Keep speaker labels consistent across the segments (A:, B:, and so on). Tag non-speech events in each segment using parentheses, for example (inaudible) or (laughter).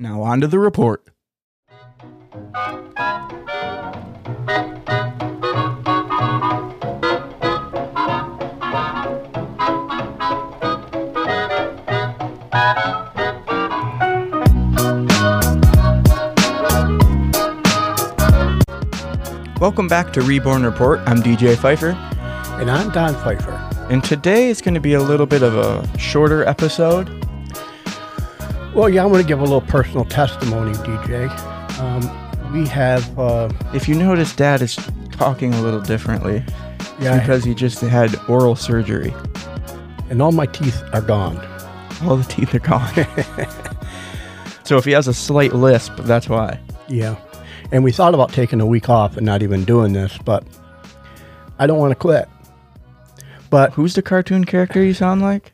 A: Now on to the report. Welcome back to Reborn Report. I'm DJ Pfeiffer,
B: And I'm Don Pfeiffer.
A: and today is going to be a little bit of a shorter episode.
B: Well, yeah, I want to give a little personal testimony, DJ. Um, we have, uh,
A: If you notice, Dad is talking a little differently
B: yeah,
A: because he just had oral surgery.
B: and all my teeth are gone.
A: All the teeth are gone. (laughs) (laughs) so if he has a slight lisp, that's why.
B: Yeah. And we thought about taking a week off and not even doing this, but I don't want to quit. But
A: Who's the cartoon character you sound like?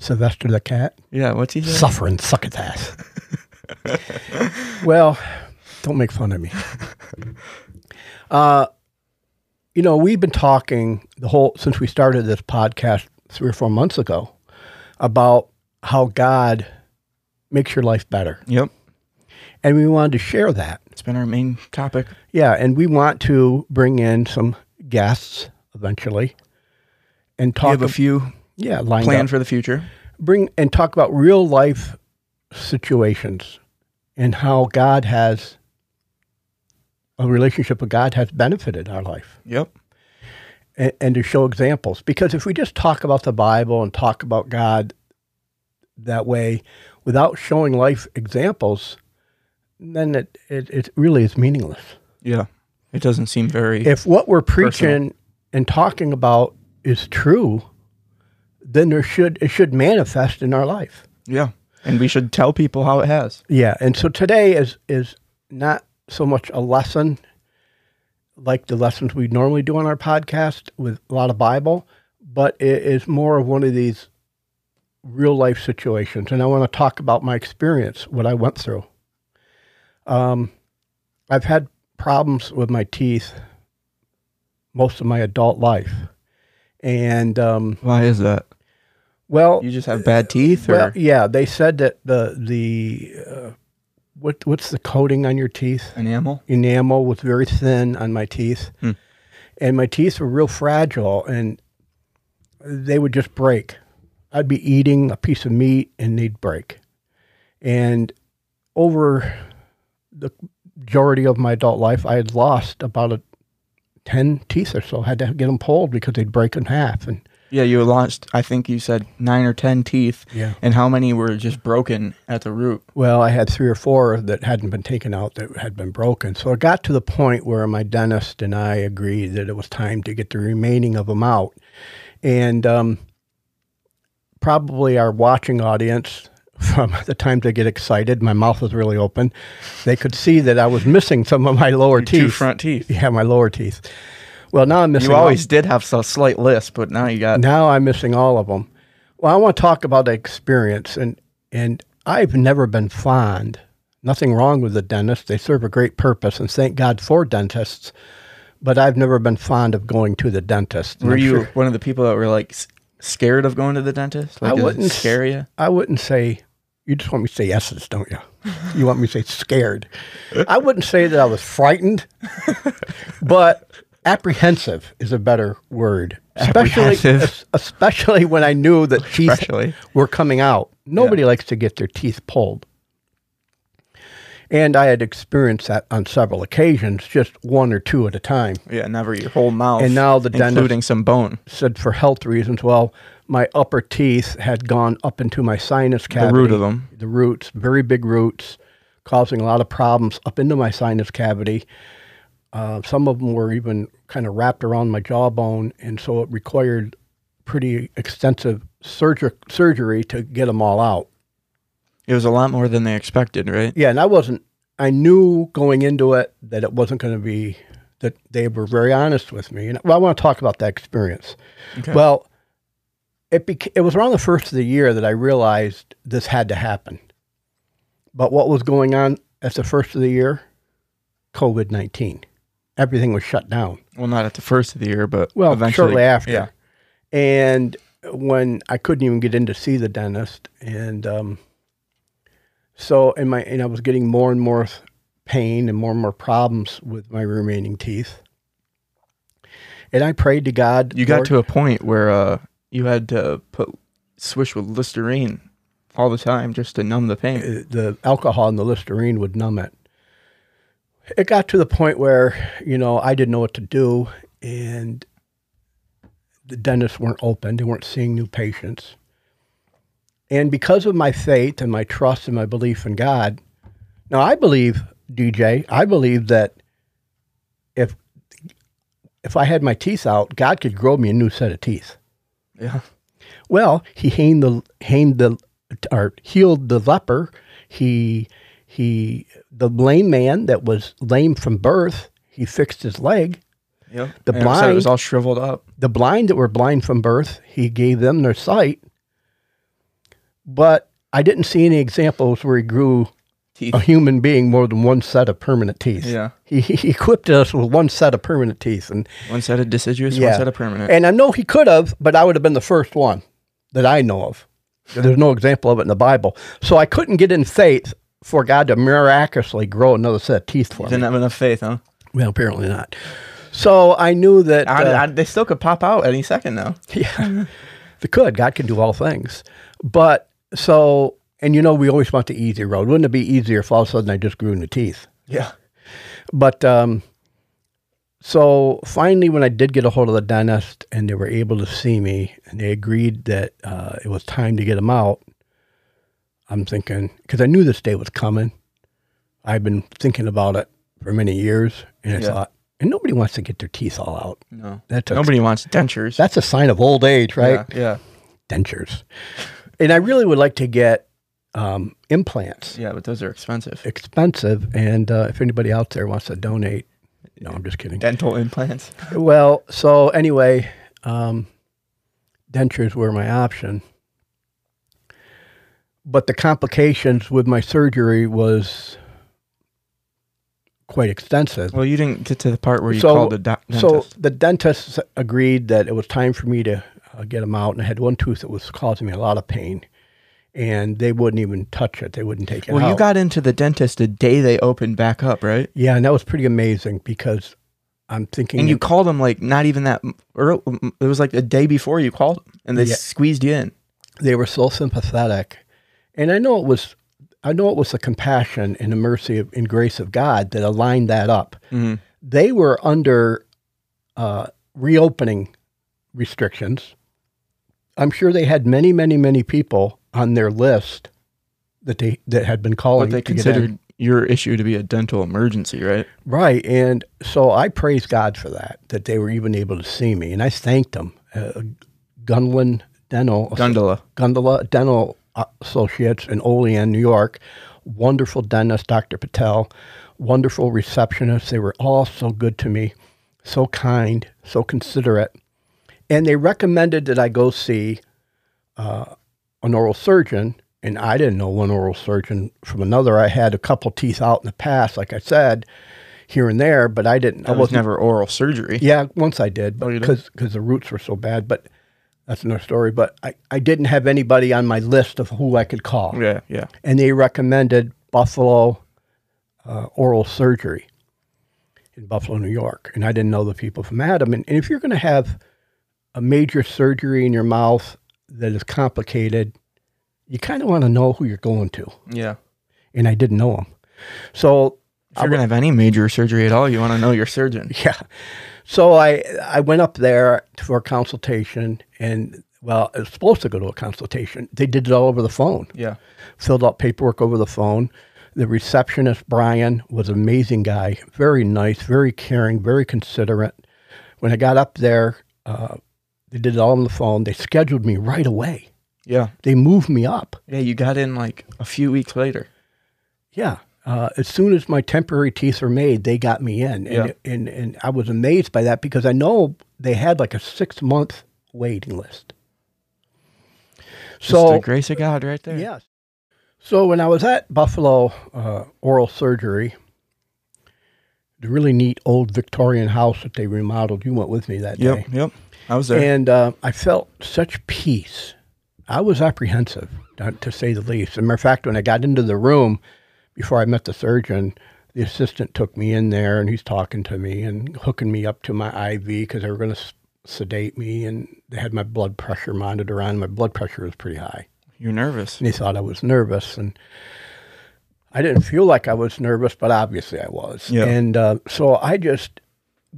B: Sylvester the cat,
A: Yeah, what's he say?
B: suffering, ass. well, don't make fun of me. (laughs) Uh, you know, we've been talking the whole since we started this podcast three or four months ago about how God makes your life better,
A: Yep.
B: and we wanted to share that.
A: It's been our main topic.
B: Yeah, and we want to bring in some guests eventually and talk.
A: have a few
B: yeah,
A: planned
B: up.
A: for the future.
B: bring and talk about real life situations and how God has a relationship with God has benefited our life
A: Yep.
B: and, and to show examples. Because if we just talk about the Bible and talk about God that way without showing life examples, then it, it, it really is meaningless.
A: Yeah. It doesn't seem very.
B: If what we're preaching
A: Personal.
B: and talking about is true, then there should it should manifest in our life.
A: yeah. And we should tell people how it has.
B: Yeah, and so today is is not so much a lesson like the lessons we normally do on our podcast with a lot of Bible, but it is more of one of these real life situations. And I want to talk about my experience, what I went through. Um, I've had problems with my teeth most of my adult life, and um,
A: Why is that?
B: well,
A: You just have bad teeth or
B: well, yeah, they said that the the uh, what what's the coating on your teeth?
A: enamel?
B: Enamel was very thin on my teeth,
A: Hmm.
B: and my teeth were real fragile, and they would just break. I'd be eating a piece of meat, and they'd break. And over the majority of my adult life, I had lost about a ten teeth or so. I had to get them pulled because they'd break in half, and
A: Yeah, you lost, I think you said nine or 10 teeth.
B: yeah.
A: And how many were just broken at the root?
B: Well, I had three or four that hadn't been taken out that had been broken. So it got to the point where my dentist and I agreed that it was time to get the remaining of them out. And um, probably our watching audience, from the times they get excited, my mouth was really open, they could see that I was missing some of my lower
A: Your
B: teeth.
A: two front teeth.
B: Yeah, my lower teeth. Well, now I'm missing
A: You
B: all-
A: always did have a slight lisp, but now you got.
B: now I'm missing all of them. Well, I want to talk about the experience, and and I've never been fond. Nothing wrong with the dentist; they serve a great purpose, and thank God for dentists. But I've never been fond of going to the dentist.
A: Were
B: I'm
A: you
B: sure-
A: one of the people that were like scared of going to the dentist? Like,
B: I wouldn't s-
A: scare you.
B: I wouldn't say. You just want me to say yeses, don't you? You want me to say scared. I wouldn't say that I was frightened, but apprehensive is a better word. Especially, especially when I knew that teeth
A: Especially.
B: were coming out. Nobody likes to get their teeth pulled. And I had experienced that on several occasions, just one or two at a time.
A: Yeah, never your whole mouth.
B: And now the dentist-
A: including some bone.
B: Said for health reasons, well, my upper teeth had gone up into my sinus cavity.
A: The root of them.
B: The roots, very big roots, causing a lot of problems up into my sinus cavity. Uh, some of them were even kind of wrapped around my jawbone, and so it required pretty extensive surger- surgery to get them all out.
A: It was a lot more than they expected, right?
B: Yeah, and I wasn't. I knew going into it that it wasn't going to be. That they were very honest with me, and well, I want to talk about that experience.
A: Okay.
B: Well, it bec- it was around the first of the year that I realized this had to happen. But what was going on at the first of the year? COVID nineteen. Everything was shut down.
A: Well, not at the first of the year, but
B: Well, shortly after.
A: Yeah.
B: And when I couldn't even get in to see the dentist, and um, So, and my and I was getting more and more pain and more and more problems with my remaining teeth. And I prayed to God.
A: You got to a point where uh, you had to put swish with Listerine all the time just to numb the pain.
B: uh, the alcohol and the Listerine would numb it. It got to the point where, you know, I didn't know what to do and the dentists weren't open. They weren't seeing new patients. And because of my faith and my trust and my belief in God, now I believe, DJ, I believe that if if I had my teeth out, God could grow me a new set of teeth.
A: Yeah.
B: Well, he haned the haned the or healed the leper. He he the lame man that was lame from birth. He fixed his leg.
A: Yep.
B: The
A: And said it was all shriveled up.
B: The blind that were blind from birth, he gave them their sight. But I didn't see any examples where he grew
A: Teeth.
B: a human being more than one set of permanent teeth.
A: Yeah.
B: He, he equipped us with one set of permanent teeth, and
A: One set of deciduous,
B: Yeah.
A: one set of permanent.
B: And I know he could have, but I would have been the first one that I know of. There's no example of it in the Bible. So I couldn't get in faith for God to miraculously grow another set of teeth for us.
A: Didn't
B: me.
A: have enough faith, huh?
B: Well, apparently not. So I knew that
A: I,
B: uh,
A: I, they still could pop out any second now. (laughs)
B: yeah, they could. God can do all things. But so, and you know, we always want the easy road. Wouldn't it be easier if all of a sudden I just grew the teeth?
A: Yeah.
B: But um, so finally, when I did get a hold of the dentist and they were able to see me and they agreed that uh, it was time to get them out, I'm thinking, because I knew this day was coming. I've been thinking about it for many years and I
A: Yeah.
B: thought, and nobody wants to get their teeth all out.
A: No.
B: That's a,
A: Nobody wants dentures.
B: That's a sign of old age, right?
A: Yeah. Yeah.
B: Dentures. And I really would like to get um, implants.
A: Yeah, but those are expensive.
B: Expensive. And uh, if anybody out there wants to donate, no, I'm just kidding.
A: Dental implants. (laughs)
B: Well, so anyway, um, dentures were my option. But the complications with my surgery was quite extensive.
A: Well, you didn't get to the part where you
B: So-
A: called the dentist.
B: So the dentist agreed that it was time for me to uh, get them out, and I had one tooth that was causing me a lot of pain, and they wouldn't even touch it; they wouldn't take it
A: well,
B: out.
A: you got into the dentist the day they opened back up, right?
B: yeah, and that was pretty amazing because I'm thinking,
A: And you called them like not even that. Early, it was like the day before you called them, and they
B: Yeah.
A: squeezed you in.
B: they were so sympathetic, and I know it was, I know it was the compassion and the mercy of, and grace of God that aligned that up.
A: Mm-hmm.
B: They were under uh, reopening restrictions. I'm sure they had many, many, many people on their list that they that had been calling.
A: But they
B: to get in.
A: considered your issue to be a dental emergency, right?
B: right, and so I praise God for that that they were even able to see me, and I thanked them. Uh, Gunlin Dental
A: Gondola.
B: Gondola Dental Associates in Olean, New York. Wonderful dentist, Dr. Patel. Wonderful receptionist. They were all so good to me, so kind, so considerate. And they recommended that I go see uh, an oral surgeon. And I didn't know one oral surgeon from another. I had a couple teeth out in the past, like I said, here and there, but I didn't. I
A: That was
B: wasn't
A: never oral surgery.
B: yeah, once I did, but
A: Oh,
B: because because the roots were so bad. But that's another story. But I, I didn't have anybody on my list of who I could call,
A: Yeah, yeah.
B: and they recommended Buffalo uh, Oral Surgery in Buffalo, New York, and I didn't know the people from Adam. And, and if you're going to have a major surgery in your mouth that is complicated, you kind of want to know who you're going to,
A: Yeah.
B: and I didn't know him. So
A: If you're gonna have any major surgery at all, you want to know your surgeon. (laughs)
B: Yeah. So I I went up there for a consultation and well, I was supposed to go to a consultation. They did it all over the phone.
A: Yeah.
B: Filled out paperwork over the phone. The receptionist Brian was an amazing guy, very nice, very caring, very considerate. When I got up there, uh, they did it all on the phone. They scheduled me right away.
A: Yeah.
B: They moved me up.
A: Yeah. You got in like a few weeks later.
B: Yeah. Uh, as soon as my temporary teeth were made, they got me in. And,
A: Yeah.
B: and, and I was amazed by that because I know they had like a six month waiting list.
A: Just the
B: So,
A: grace of God, right there.
B: yes. So when I was at Buffalo uh, Oral Surgery, the really neat old Victorian house that they remodeled, you went with me that
A: Yep.
B: day.
A: Yep. Yep. I was there.
B: And uh, I felt such peace. I was apprehensive, to say the least. As a matter of fact, when I got into the room before I met the surgeon, the assistant took me in there and he's talking to me and hooking me up to my IV because they were going to sedate me and they had my blood pressure monitor on. My blood pressure was pretty high.
A: You're nervous.
B: And he thought I was nervous. And I didn't feel like I was nervous, but obviously I was.
A: Yeah.
B: And uh, so I just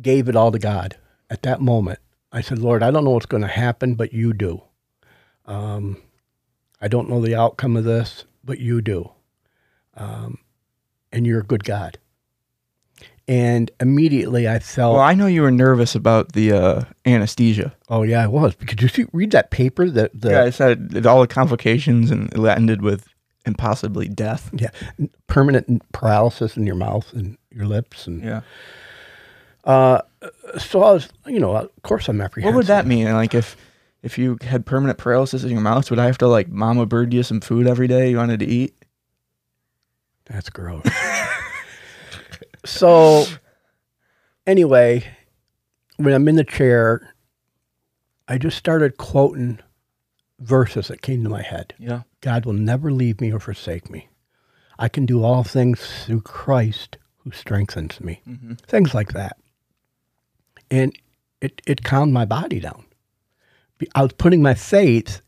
B: gave it all to God at that moment. I said, Lord, I don't know what's going to happen, but you do. Um, I don't know the outcome of this, but you do. Um, and you're a good God. And immediately I felt,
A: Well, I know you were nervous about the uh, anesthesia.
B: oh yeah, I was. Because you see, read that paper that the
A: yeah, I said all the complications and it ended with impossibly death.
B: yeah, permanent paralysis in your mouth and your lips, and
A: Yeah.
B: Uh, so I was, you know, of course I'm apprehensive.
A: What would that mean? Like if if you had permanent paralysis in your mouth, would I have to like mama bird you some food every day you wanted to eat?
B: That's gross. (laughs) so, anyway, when I'm in the chair, I just started quoting verses that came to my head.
A: Yeah.
B: God will never leave me or forsake me. I can do all things through Christ who strengthens me. Things like that. And it, it calmed my body down. I was putting my faith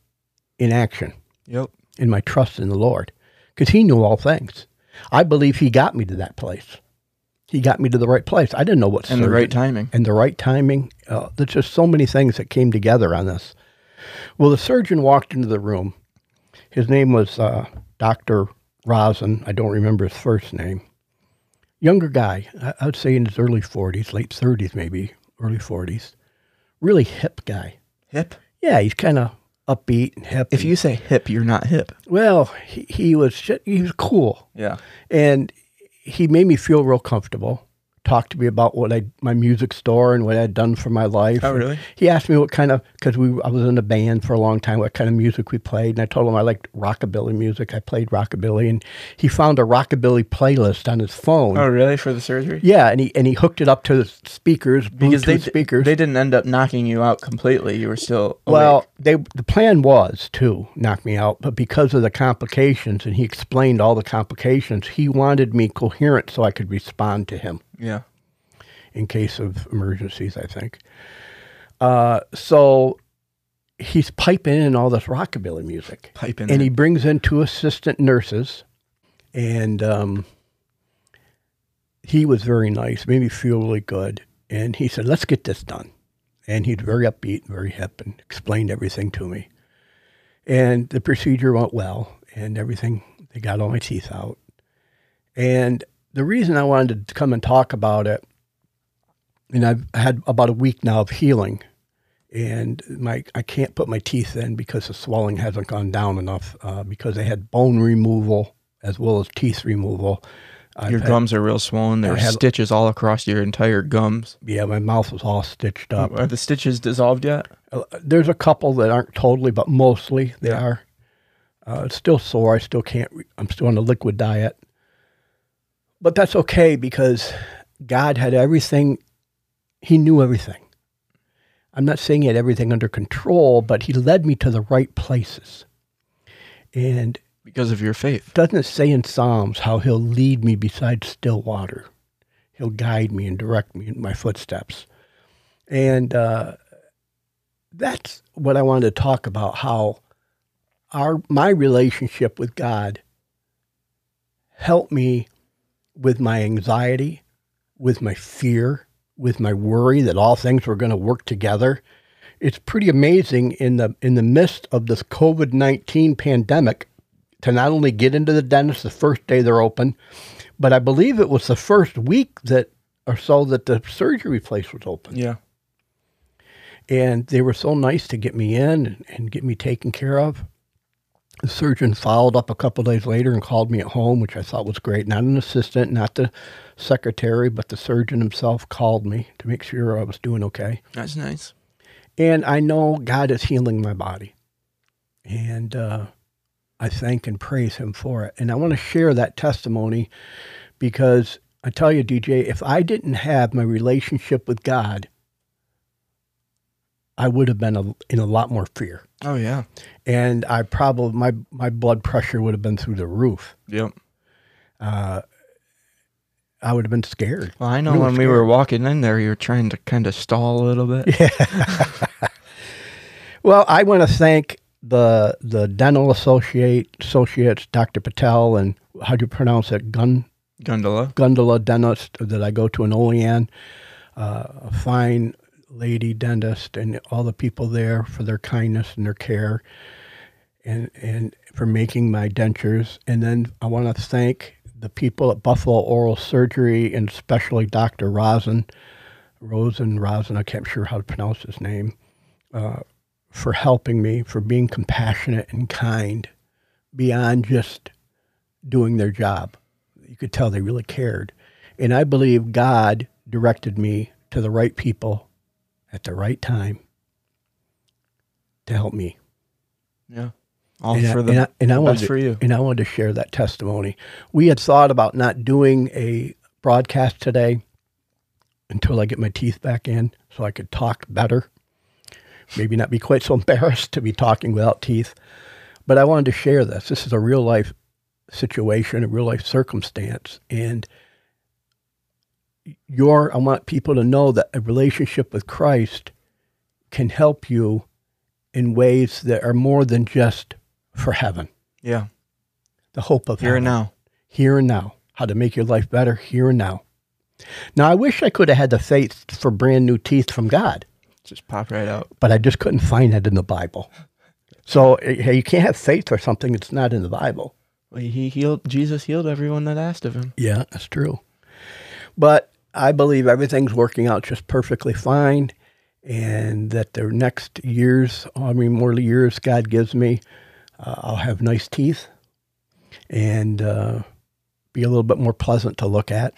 B: in action
A: Yep.
B: in my trust in the Lord because He knew all things. I believe He got me to that place. He got me to the right place. I didn't know what
A: And the right timing.
B: and the right timing. Uh, there's just so many things that came together on this. Well, the surgeon walked into the room. His name was uh, Dr. Rosin. I don't remember his first name. Younger guy, I, I would say in his early 40s, late 30s, maybe early 40s. Really hip guy.
A: Hip.
B: Yeah, he's kind of upbeat and hip.
A: If you say hip, you're not hip.
B: well, he, he was he was cool,
A: Yeah.
B: and he made me feel real comfortable. Talked to me about what I my music store and what I'd done for my life.
A: Oh, really?
B: He asked me what kind of because we I was in a band for a long time. What kind of music we played, and I told him I liked rockabilly music. I played rockabilly, and he found a rockabilly playlist on his phone.
A: Oh, really? For the surgery?
B: Yeah, and he and he hooked it up to the speakers,
A: Because they
B: speakers.
A: they didn't end up knocking you out completely. You were still
B: Well, they the plan was to knock me out, but because of the complications, and he explained all the complications, he wanted me coherent so I could respond to him
A: yeah.
B: in case of emergencies. I think. Uh, so he's piping in all this rockabilly music,
A: Piping.
B: and he brings in two assistant nurses, and um, he was very nice, made me feel really good, and he said, "Let's get this done." And he's very upbeat, very hip, and explained everything to me. And the procedure went well, and everything. They got all my teeth out, and the reason I wanted to come and talk about it, and I've had about a week now of healing, and my I can't put my teeth in because the swelling hasn't gone down enough uh, because they had bone removal as well as teeth removal. I've
A: your
B: had-
A: gums are real swollen. There
B: I
A: are
B: had-
A: stitches all across your entire gums.
B: Yeah, my mouth was all stitched up.
A: Are the stitches dissolved yet?
B: Uh, There's a couple that aren't totally, but mostly they
A: Yeah.
B: are. Uh, it's still sore. I still can't. Re- I'm still on a liquid diet, but that's okay because God had everything. He knew everything. I'm not saying he had everything under control, but he led me to the right places. And
A: Because of your faith.
B: doesn't it say in Psalms how he'll lead me beside still water? He'll guide me and direct me in my footsteps. And uh, that's what I wanted to talk about how our my relationship with God helped me with my anxiety, with my fear, with my worry that all things were going to work together. It's pretty amazing in the in the midst of this COVID-19 pandemic to not only get into the dentist the first day they're open, but I believe it was the first week that or so that the surgery place was open.
A: Yeah.
B: And they were so nice to get me in and, and get me taken care of. The surgeon followed up a couple days later and called me at home, which I thought was great. Not an assistant, not the secretary, but the surgeon himself called me to make sure I was doing okay.
A: That's nice.
B: And I know God is healing my body. And uh, I thank and praise Him for it. And I want to share that testimony because I tell you, DJ, if I didn't have my relationship with God, I would have been a, in a lot more fear.
A: Oh yeah.
B: and I probably my my blood pressure would have been through the roof.
A: Yep.
B: I would have been scared.
A: Well, I know
B: Real
A: when we were walking in there, you were trying to kind of stall a little bit. Yeah. (laughs)
B: Well, I want to thank the the dental associate associates, Dr. Patel, and how do you pronounce it? Gun
A: Gondola.
B: Gundula dentist that I go to in Olean, uh, a fine lady dentist, and all the people there for their kindness and their care, and and for making my dentures. And then I want to thank the people at Buffalo Oral Surgery, and especially Dr. Rosen, Rosen Rosen. I can't sure how to pronounce his name, uh, for helping me, for being compassionate and kind, beyond just doing their job you could tell they really cared. And I believe God directed me to the right people at the right time to help me.
A: Yeah. All
B: and,
A: for
B: I,
A: the
B: and, I, and I wanted to,
A: for you.
B: And I wanted to share that testimony. We had thought about not doing a broadcast today until I get my teeth back in so I could talk better. Maybe not be quite so (laughs) embarrassed to be talking without teeth. But I wanted to share this. This is a real life situation, a real life circumstance. And your I want people to know that a relationship with Christ can help you in ways that are more than just for heaven.
A: Yeah.
B: The hope of
A: Here
B: heaven
A: and now.
B: here and now, how to make your life better here and now. Now, I wish I could have had the faith for brand new teeth from God,
A: Just pop right out.
B: but I just couldn't find that in the Bible. So eh, you can't have faith for something that's not in the Bible.
A: Well, he healed. Jesus healed everyone that asked of him.
B: Yeah, that's true. But I believe everything's working out just perfectly fine, and that the next years, how many more years God gives me, uh, I'll have nice teeth and uh, be a little bit more pleasant to look at.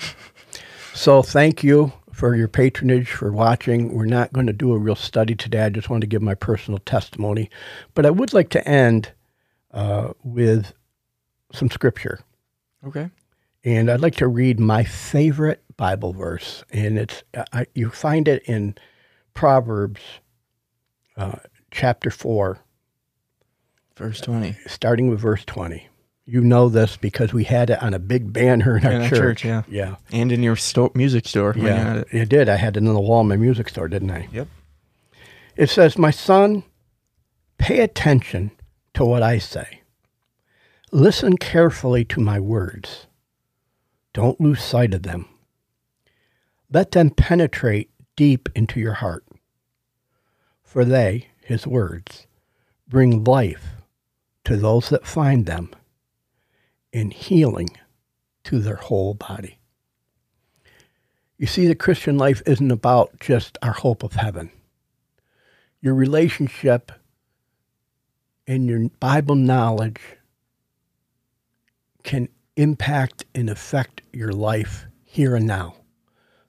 B: So thank you for your patronage, for watching. We're not going to do a real study today. I just want to give my personal testimony. But I would like to end uh, with some scripture.
A: Okay.
B: And I'd like to read my favorite Bible verse. And it's I, you find it in Proverbs uh, chapter 4,
A: Verse 20.
B: starting with verse 20. You know this because we had it on a big banner in our
A: In our
B: church.
A: church, yeah.
B: Yeah.
A: And in your sto- music store.
B: Yeah,
A: it.
B: it did. I had it on the wall in my music store, didn't I?
A: Yep.
B: It says, My son, pay attention to what I say. Listen carefully to my words. Don't lose sight of them. Let them penetrate deep into your heart. For they, his words, bring life to those that find them and healing to their whole body. You see, the Christian life isn't about just our hope of heaven. Your relationship and your Bible knowledge can impact and affect your life here and now.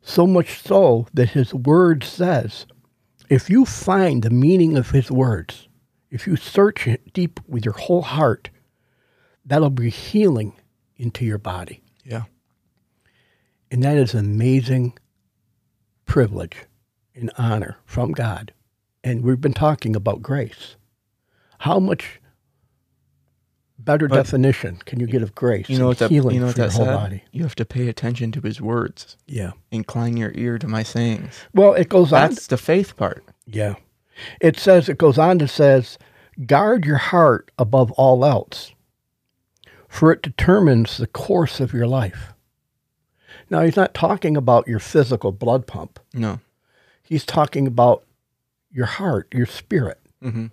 B: So much so that his word says, if you find the meaning of his words, if you search it deep with your whole heart, that'll be healing into your body.
A: Yeah.
B: And that is an amazing privilege and honor from God. And we've been talking about grace. How much better
A: But-
B: definition can you get of grace?
A: You know what that
B: healing
A: you know what that
B: whole
A: said?
B: body.
A: You have to pay attention to his words.
B: Yeah.
A: Incline your ear to my sayings.
B: Well, it goes on.
A: That's the faith part.
B: Yeah. It says, it goes on to says, guard your heart above all else, for it determines the course of your life. Now, he's not talking about your physical blood pump.
A: No.
B: He's talking about your heart, your spirit.
A: Mm-hmm.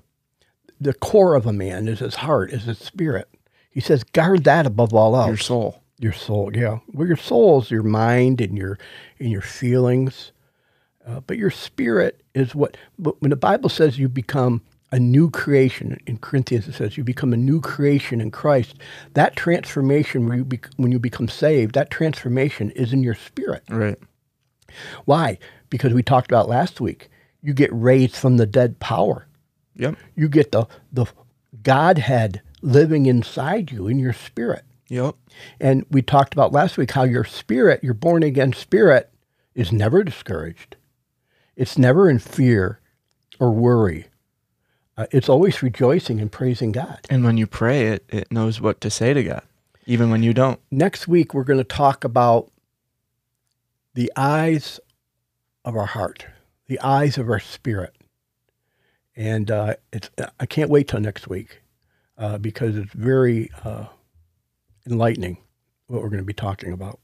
B: The core of a man is his heart, is his spirit. He says, guard that above all else.
A: Your soul.
B: Your soul, yeah. Well, your soul is your mind and your and your feelings, uh, but your spirit is what. But when the Bible says you become a new creation in Corinthians, it says you become a new creation in Christ. That transformation, when you bec when you become saved, that transformation is in your spirit.
A: Right.
B: Why? Because we talked about last week. You get raised from the dead power.
A: Yep.
B: You get the the Godhead living inside you in your spirit.
A: Yep.
B: And we talked about last week how your spirit, your born again spirit, is never discouraged. It's never in fear or worry uh, it's always rejoicing and praising God.
A: And when you pray, it, it knows what to say to God, even when you don't.
B: Next week, we're going to talk about the eyes of our heart, the eyes of our spirit. And uh, it's, I can't wait till next week uh, because it's very uh, enlightening what we're going to be talking about.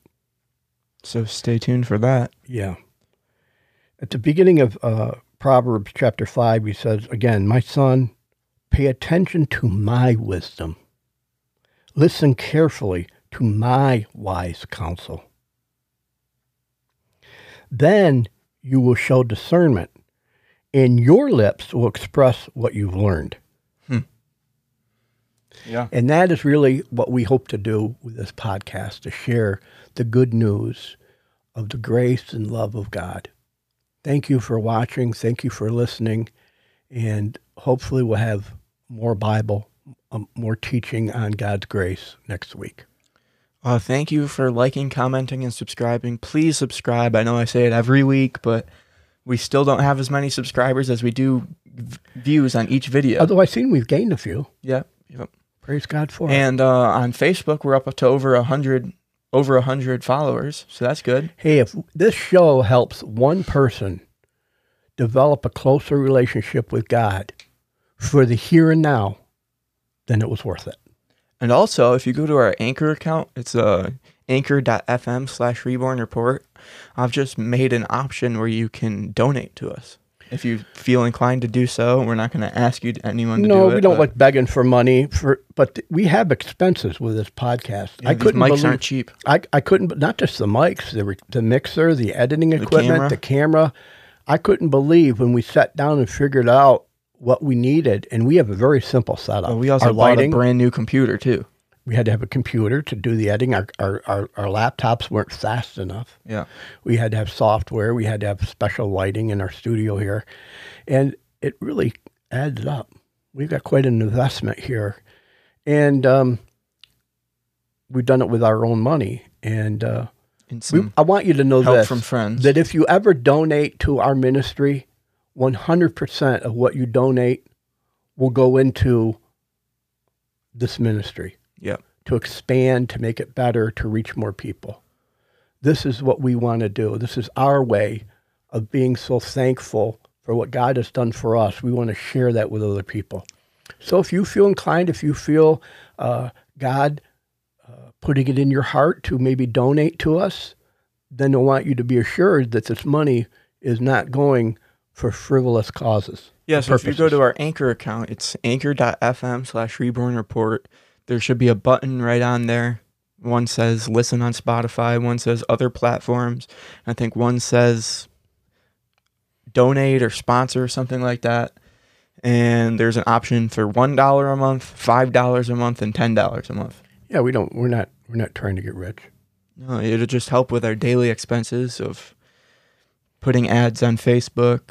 A: So stay tuned for that.
B: Yeah. At the beginning of uh, Proverbs chapter 5, he says, again, My son, pay attention to my wisdom. Listen carefully to my wise counsel. Then you will show discernment, and your lips will express what you've learned.
A: Yeah.
B: And that is really what we hope to do with this podcast to share the good news of the grace and love of God. Thank you for watching. Thank you for listening. And hopefully, we'll have more Bible, um, more teaching on God's grace next week.
A: Uh, thank you for liking, commenting, and subscribing. Please subscribe. I know I say it every week, but we still don't have as many subscribers as we do v- views on each video.
B: Although I've seen we've gained a few.
A: yeah. Yep.
B: Praise God for it.
A: And uh, on Facebook, we're up to over a hundred, over a hundred followers. So that's good.
B: Hey, if this show helps one person develop a closer relationship with God for the here and now, then it was worth it.
A: And also, if you go to our Anchor account, it's uh, anchor.fm slash reborn report. I've just made an option where you can donate to us. If you feel inclined to do so, we're not going to ask you anyone to
B: no,
A: do it.
B: we don't
A: but-
B: like begging for money for, but th- we have expenses with this podcast.
A: Yeah,
B: I
A: these
B: couldn't
A: mics
B: believe,
A: aren't cheap.
B: I, I couldn't, but not just the mics, the, re- the mixer, the editing equipment,
A: camera.
B: the camera. I couldn't believe when we sat down and figured out what we needed, and we have a very simple setup.
A: Well, we also
B: Our
A: bought
B: lighting,
A: a brand new computer too.
B: We had to have a computer to do the editing. Our, our, our, our laptops weren't fast enough.
A: Yeah.
B: We had to have software. We had to have special lighting in our studio here. And it really adds up. We've got quite an investment here. And um, we've done it with our own money. And uh,
A: And
B: we, I want you to know this,
A: from friends.
B: that if you ever donate to our ministry, 100% of what you donate will go into this ministry
A: Yep.
B: to expand, to make it better, to reach more people. This is what we want to do. This is our way of being so thankful for what God has done for us. We want to share that with other people. So if you feel inclined, if you feel uh, God uh, putting it in your heart to maybe donate to us, then I want you to be assured that this money is not going for frivolous causes.
A: Yeah, so if you go to our Anchor account, it's anchor.fm slash reborn report. There should be a button right on there. One says listen on Spotify, one says other platforms. I think one says donate or sponsor or something like that. And there's an option for $1 a month, $5 a month, and $10 a month.
B: Yeah, we don't. We're not. We're not trying to get rich.
A: No, it'll just help with our daily expenses of putting ads on Facebook,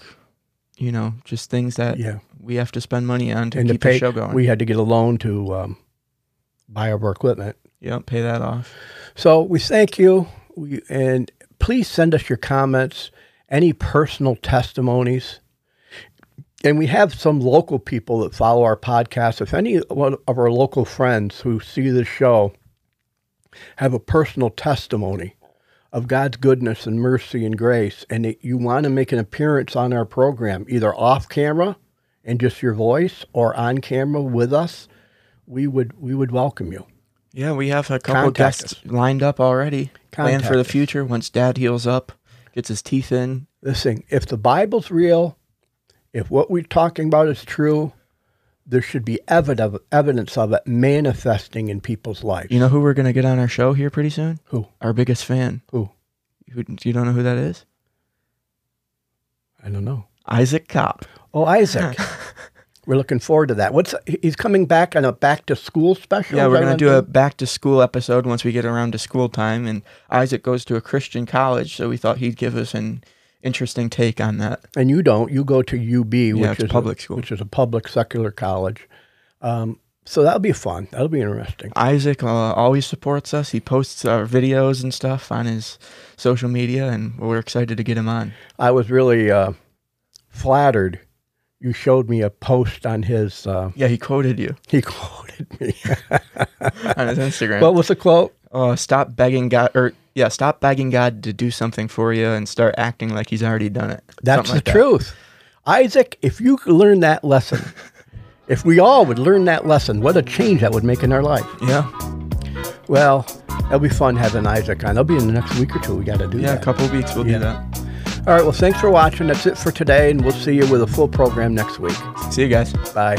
A: you know, just things that
B: Yeah.
A: we have to spend money on to
B: and to
A: keep
B: pay,
A: the show going.
B: we had to get a loan to um, buy our equipment.
A: Yep, pay that off.
B: So we thank you, we, and please send us your comments, any personal testimonies. And we have some local people that follow our podcast. If any one of our local friends who see this show have a personal testimony of God's goodness and mercy and grace, and that you want to make an appearance on our program, either off camera and just your voice, or on camera with us, we would we would welcome you.
A: Yeah, we have a couple
B: Contact
A: guests lined up already. Plan for the
B: us.
A: future once Dad heals up, gets his teeth in.
B: Listen, if the Bible's real, if what we're talking about is true, there should be evidence evidence of it manifesting in people's lives.
A: You know who we're gonna get on our show here pretty soon?
B: Who?
A: Our biggest fan.
B: Who?
A: Who you don't know who that is?
B: I don't know.
A: Isaac Kopp.
B: Oh, Isaac. (laughs) We're looking forward to that. What's he's coming back on a back to school special?
A: Yeah, we're gonna do a back to school episode once we get around to school time. And Isaac goes to a Christian college, so we thought he'd give us an interesting take on that.
B: And you don't. You go to UB, which is
A: public
B: a,
A: school.
B: which is a public secular college. Um, so that'll be fun. That'll be interesting.
A: Isaac uh, always supports us. He posts our videos and stuff on his social media, and we're excited to get him on.
B: I was really uh, flattered you showed me a post on his. Uh,
A: Yeah, he quoted you (laughs)
B: he quoted me.
A: on his Instagram.
B: what was the quote?
A: uh, stop begging God, or yeah, stop begging God to do something for you and start acting like He's already done it.
B: That's
A: Something
B: the
A: that.
B: truth. Isaac, if you could learn that lesson, (laughs) if we all would learn that lesson, what a change that would make in our life.
A: Yeah,
B: Well, it'll be fun having Isaac on. It'll be in the next week or two. We got to do
A: yeah, a
B: that.
A: couple weeks we'll
B: Yeah.
A: do that.
B: All right. Well, thanks for watching. That's it for today, and we'll see you with a full program next week.
A: See you guys.
B: Bye.